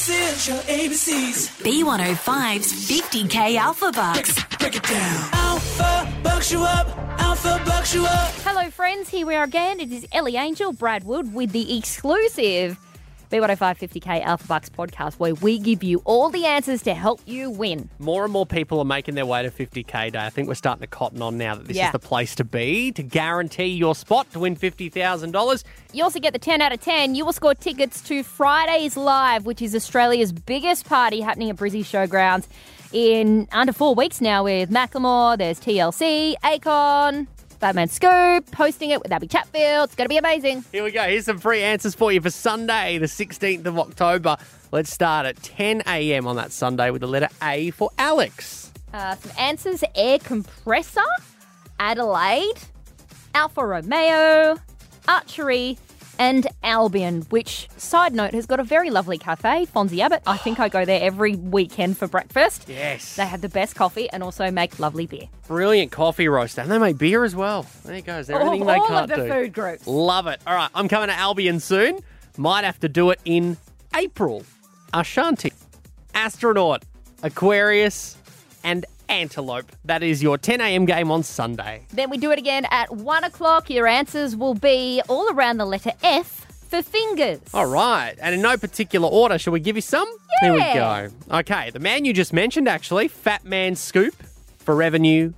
essential ABCs. B105's 50k Alpha Bucks. Break it down. Alpha bucks you up. Alpha bucks you up. Hello, friends. Here we are again. It is Ellie Angel, Brad Wood, with the exclusive B105 50k Alpha Bucks podcast, where we give you all the answers to help you win. More and more people are making their way to 50k day. I think we're starting to cotton on now that this Yeah. is the place to be to guarantee your spot to win $50,000. You also get the 10 out of 10. You will score tickets to Fridays Live, which is Australia's biggest party happening at Brizzy Showgrounds in under four weeks now with Macklemore. There's TLC, Akon, Fat Man Scoop, hosting it with Abby Chatfield. It's going to be amazing. Here we go. Here's some free answers for you for Sunday, the 16th of October. Let's start at 10 a.m. on that Sunday with the letter A for Alex. Uh, some answers air compressor, Adelaide, Alfa Romeo, archery, and Albion, which, side note, has got a very lovely cafe, Fonzie Abbott. I think I go there every weekend for breakfast. Yes. They have the best coffee and also make lovely beer. Brilliant coffee roaster. And they make beer as well. There you go. Is everything oh, all they all can't of the do. food groups. Love it. All right, I'm coming to Albion soon. Might have to do it in April. Ashanti, astronaut, Aquarius, and antelope. That is your 10 a.m. game on Sunday. Then we do it again at one o'clock. Your answers will be all around the letter F for fingers. All right, and in no particular order, shall we give you some? Here we go. Okay, the man you just mentioned, actually, Fat Man Scoop for revenue,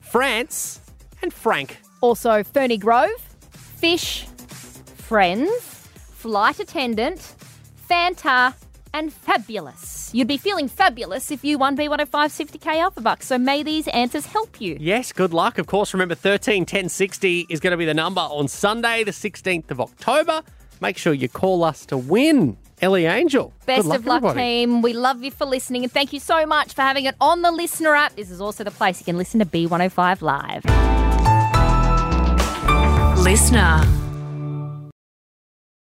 France, and Frank. Also, Ferny Grove, Fish, Friends, Flight Attendant, Fanta, and Fabulous. You'd be feeling fabulous if you won B105's 50k Alpha Bucks, so may these answers help you. Yes, good luck. Of course, remember 13 10 60 is going to be the number on Sunday, the 16th of October. Make sure you call us to win. Ellie Angel. Best luck, of luck, everybody. team. We love you for listening, and thank you so much for having it on the LiSTNR app. This is also the place you can listen to B105 live. LiSTNR.